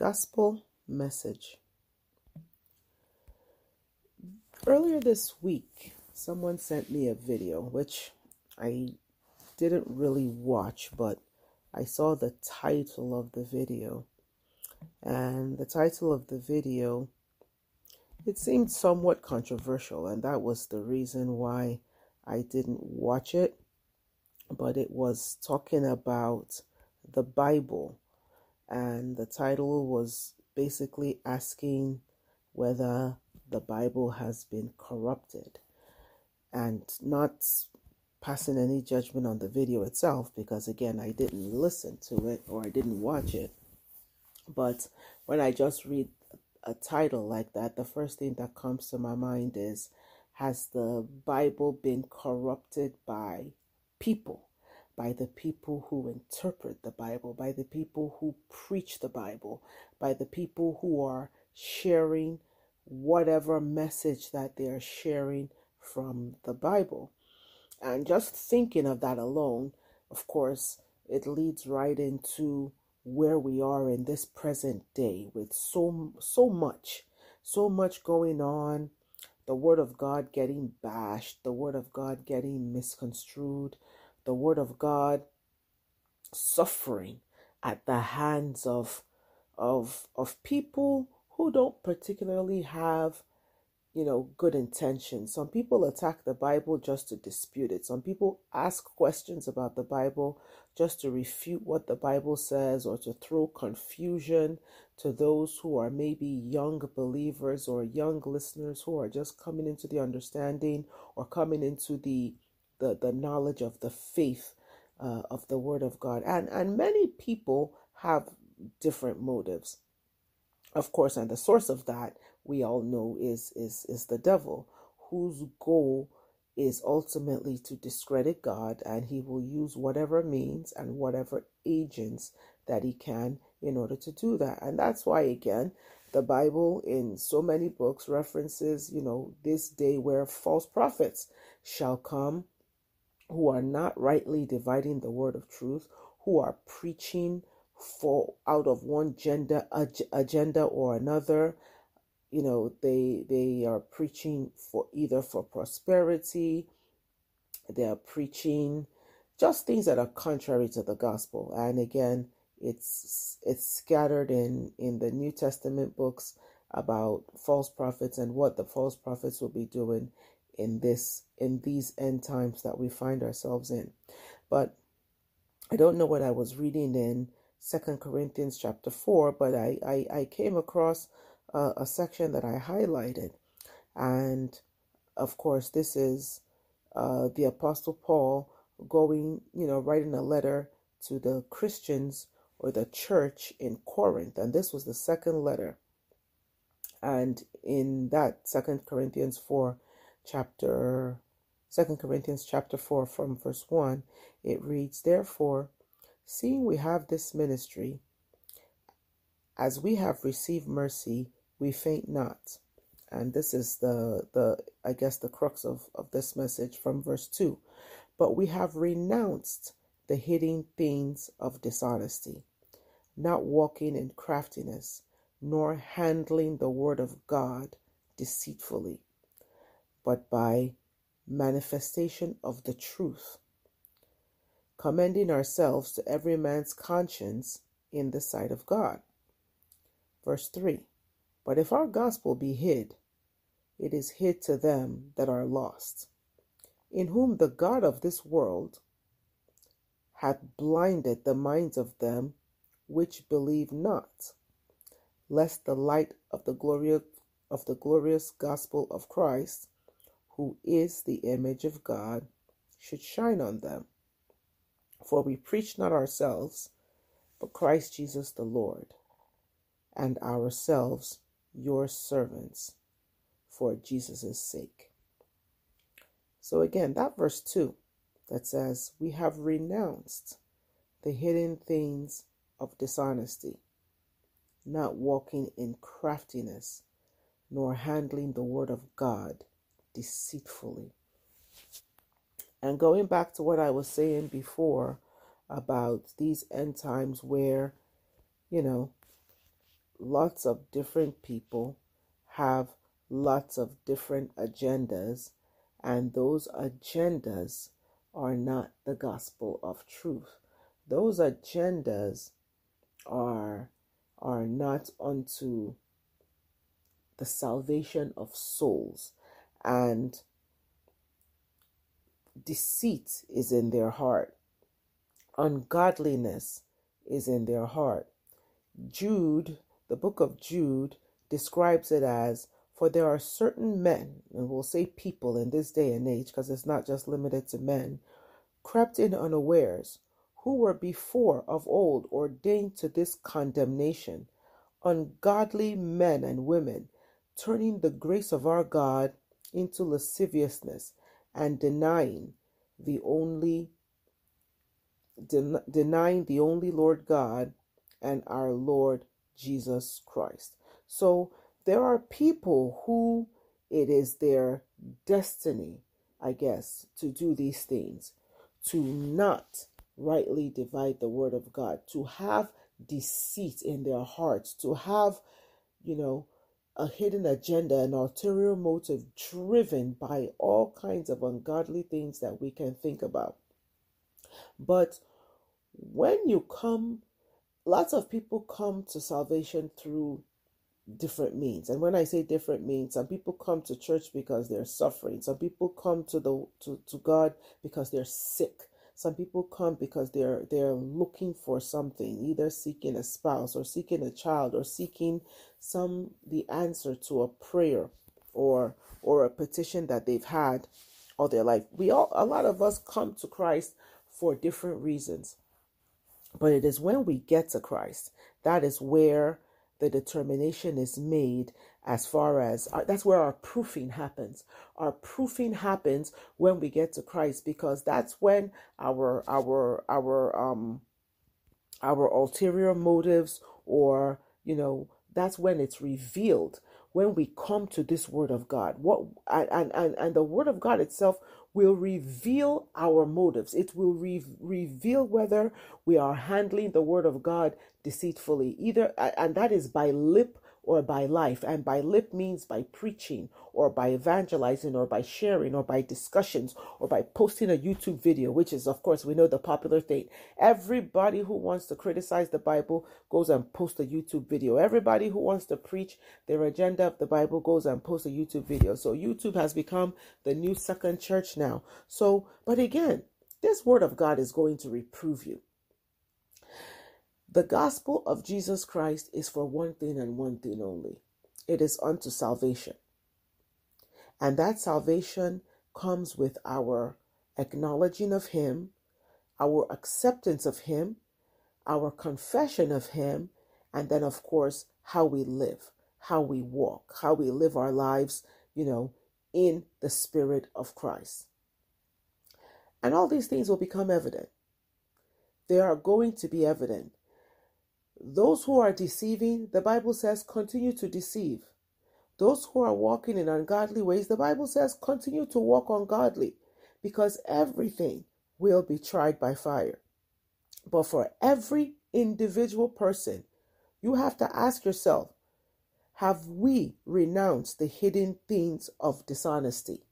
Gospel Message. Earlier this week, someone sent me a video, which I didn't really watch, but I saw the title of the video. And the title of the video, it seemed somewhat controversial, and that was the reason why I didn't watch it. But it was talking about the Bible, and the title was basically asking whether the Bible has been corrupted. And not passing any judgment on the video itself because again I didn't listen to it or I didn't watch it. But when I just read a title like that the first thing that comes to my mind is has the Bible been corrupted by people by the people who interpret the Bible by the people who preach the Bible by the people who are sharing whatever message that they are sharing from the Bible. And just thinking of that alone, of course, it leads right into where we are in this present day with so so much so much going on the word of god getting bashed the word of god getting misconstrued the word of god suffering at the hands of of of people who don't particularly have you know good intentions. Some people attack the bible just to dispute it. Some people ask questions about the bible just to refute what the bible says or to throw confusion to those who are maybe young believers or young listeners who are just coming into the understanding or coming into the the, the knowledge of the faith uh, of the word of god and and many people have different motives of course, and the source of that we all know is is is the devil, whose goal is ultimately to discredit God, and he will use whatever means and whatever agents that he can in order to do that. And that's why again, the Bible in so many books references, you know, this day where false prophets shall come who are not rightly dividing the word of truth, who are preaching for out of one gender agenda or another. You know they they are preaching for either for prosperity they are preaching just things that are contrary to the gospel. And again it's it's scattered in in the new testament books about false prophets and what the false prophets will be doing in this in these end times that we find ourselves in but i don't know what i was reading in Second Corinthians chapter 4, but I, I, I came across a, a section that I highlighted. And of course, this is uh, the Apostle Paul going, you know, writing a letter to the Christians or the church in Corinth. And this was the second letter. And in that Second Corinthians 4, chapter Second Corinthians chapter 4 from verse 1, it reads, Therefore, Seeing we have this ministry, as we have received mercy, we faint not. And this is the the I guess the crux of, of this message from verse 2. But we have renounced the hidden things of dishonesty, not walking in craftiness, nor handling the word of God deceitfully, but by manifestation of the truth commending ourselves to every man's conscience in the sight of God. Verse 3 But if our gospel be hid, it is hid to them that are lost, in whom the God of this world hath blinded the minds of them which believe not, lest the light of the glorious of the glorious gospel of Christ, who is the image of God, should shine on them. For we preach not ourselves, but Christ Jesus the Lord, and ourselves your servants for Jesus' sake. So again, that verse 2 that says, We have renounced the hidden things of dishonesty, not walking in craftiness, nor handling the word of God deceitfully. And going back to what I was saying before about these end times where, you know, lots of different people have lots of different agendas, and those agendas are not the gospel of truth. Those agendas are are not unto the salvation of souls and deceit is in their heart. Ungodliness is in their heart. Jude the book of jude describes it as for there are certain men, and we'll say people in this day and age because it's not just limited to men, crept in unawares, who were before of old ordained to this condemnation, ungodly men and women, turning the grace of our God into lasciviousness and denying the only den- denying the only Lord God and our Lord Jesus Christ. So there are people who it is their destiny, I guess, to do these things, to not rightly divide the word of God, to have deceit in their hearts, to have, you know, a hidden agenda, an ulterior motive driven by all kinds of ungodly things that we can think about. But when you come, lots of people come to salvation through different means. And when I say different means, some people come to church because they're suffering. Some people come to the to, to God because they're sick. Some people come because they're they're looking for something, either seeking a spouse or seeking a child or seeking some the answer to a prayer or or a petition that they've had all their life. We all a lot of us come to Christ for different reasons. But it is when we get to Christ that is where the determination is made as far as our, that's where our proofing happens. Our proofing happens when we get to Christ because that's when our our our um our ulterior motives or you know that's when it's revealed when we come to this word of God. What and and and the word of God itself will reveal our motives. It will re- reveal whether we are handling the word of God deceitfully, either, and that is by lip or by life. And by lip means by preaching or by evangelizing or by sharing or by discussions or by posting a YouTube video, which is, of course, we know the popular thing. Everybody who wants to criticize the Bible goes and posts a YouTube video. Everybody who wants to preach their agenda of the Bible goes and posts a YouTube video. So YouTube has become the new second church now. So, but again, this word of God is going to reprove you. The gospel of Jesus Christ is for one thing and one thing only it is unto salvation. And that salvation comes with our acknowledging of Him, our acceptance of Him, our confession of Him, and then, of course, how we live, how we walk, how we live our lives, you know, in the Spirit of Christ. And all these things will become evident. They are going to be evident those who are deceiving, the Bible says, continue to deceive. Those who are walking in ungodly ways, the Bible says, continue to walk ungodly because everything will be tried by fire. But for every individual person, you have to ask yourself have we renounced the hidden things of dishonesty?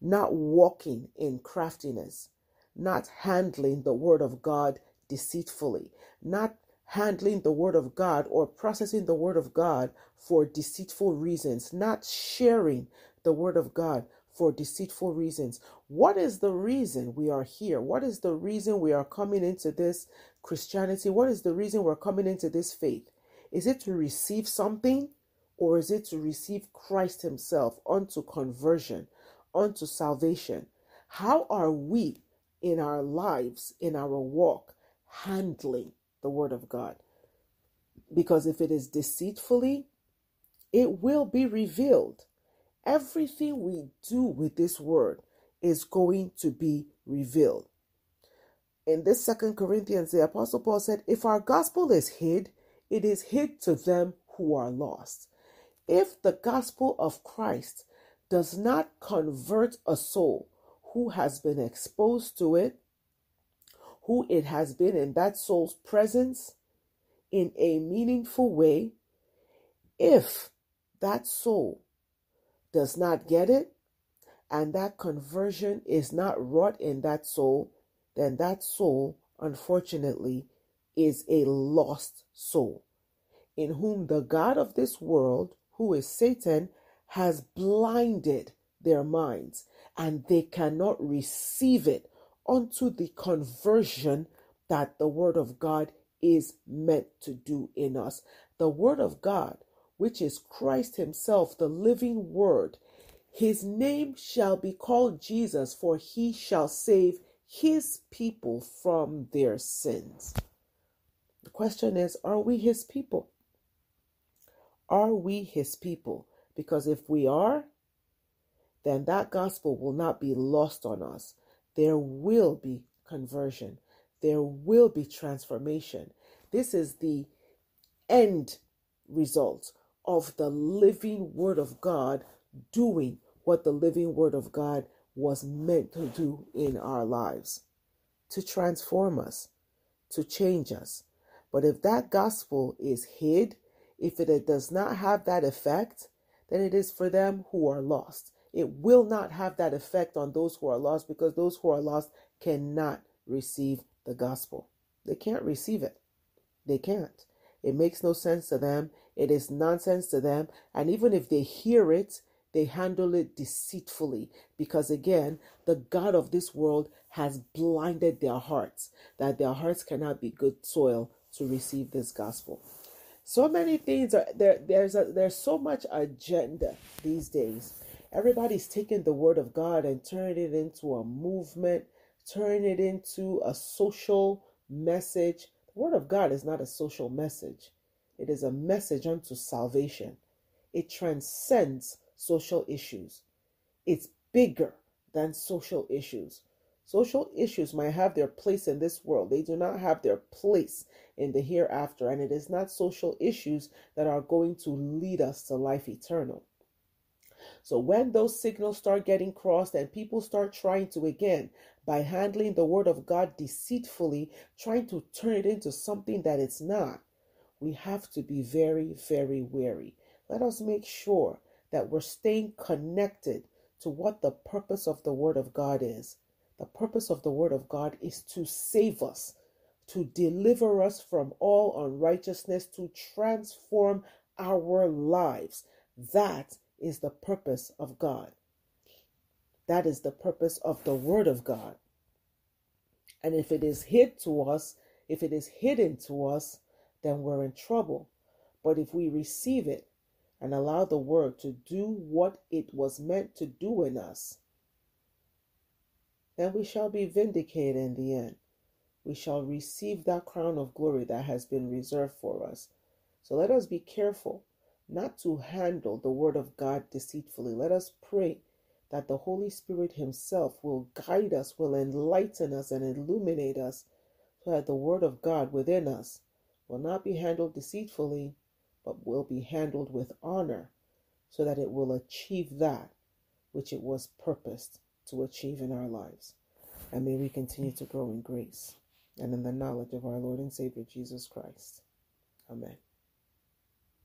Not walking in craftiness, not handling the word of God deceitfully, not handling the Word of God or processing the Word of God for deceitful reasons, not sharing the Word of God for deceitful reasons. What is the reason we are here? What is the reason we are coming into this Christianity? What is the reason we're coming into this faith? Is it to receive something or is it to receive Christ Himself unto conversion, unto salvation? How are we in our lives, in our walk, handling the word of God. Because if it is deceitfully, it will be revealed. Everything we do with this word is going to be revealed. In this second Corinthians, the apostle Paul said, if our gospel is hid, it is hid to them who are lost. If the gospel of Christ does not convert a soul who has been exposed to it, who it has been in that soul's presence in a meaningful way, If that soul does not get it, and that conversion is not wrought in that soul, then that soul, unfortunately, is a lost soul, in whom the God of this world, who is Satan, has blinded their minds, and they cannot receive it unto the conversion that the Word of God is meant to do in us. The Word of God, which is Christ Himself, the living Word, His name shall be called Jesus, for He shall save His people from their sins. The question is Are we His people? Are we His people? Because if we are, then that gospel will not be lost on us. There will be conversion, there will be transformation. This is the end result of the living Word of God doing what the living Word of God was meant to do in our lives to transform us, to change us. But if that gospel is hid, if it does not have that effect, then it is for them who are lost. It will not have that effect on those who are lost because those who are lost cannot receive the gospel. They can't receive it. They can't. It makes no sense to them. It is nonsense to them. And even if they hear it, they handle it deceitfully because, again, the God of this world has blinded their hearts, that their hearts cannot be good soil to receive this gospel. So many things are there. There's a, there's so much agenda these days. Everybody's taking the word of God and turning it into a movement, turning it into a social message. The word of God is not a social message. It is a message unto salvation. It transcends social issues. It's bigger than social issues. Social issues might have their place in this world, they do not have their place in the hereafter, and it is not social issues that are going to lead us to life eternal. So when those signals start getting crossed and people start trying to again by handling the word of God deceitfully, trying to turn it into something that it's not, we have to be very, very wary. Let us make sure that we're staying connected to what the purpose of the word of God is. The purpose of the word of God is to save us, to deliver us from all unrighteousness, to transform our lives. That is the purpose of God. That is the purpose of the Word of God. And if it is hid to us, if it is hidden to us, then we're in trouble. But if we receive it and allow the Word to do what it was meant to do in us, then we shall be vindicated in the end. We shall receive that crown of glory that has been reserved for us. So let us be careful not to handle the word of God deceitfully. Let us pray that the Holy Spirit Himself will guide us, will enlighten us, and illuminate us so that the word of God within us will not be handled deceitfully, but will be handled with honor so that it will achieve that which it was purposed to achieve in our lives. And may we continue to grow in grace and in the knowledge of our Lord and Savior Jesus Christ. Amen.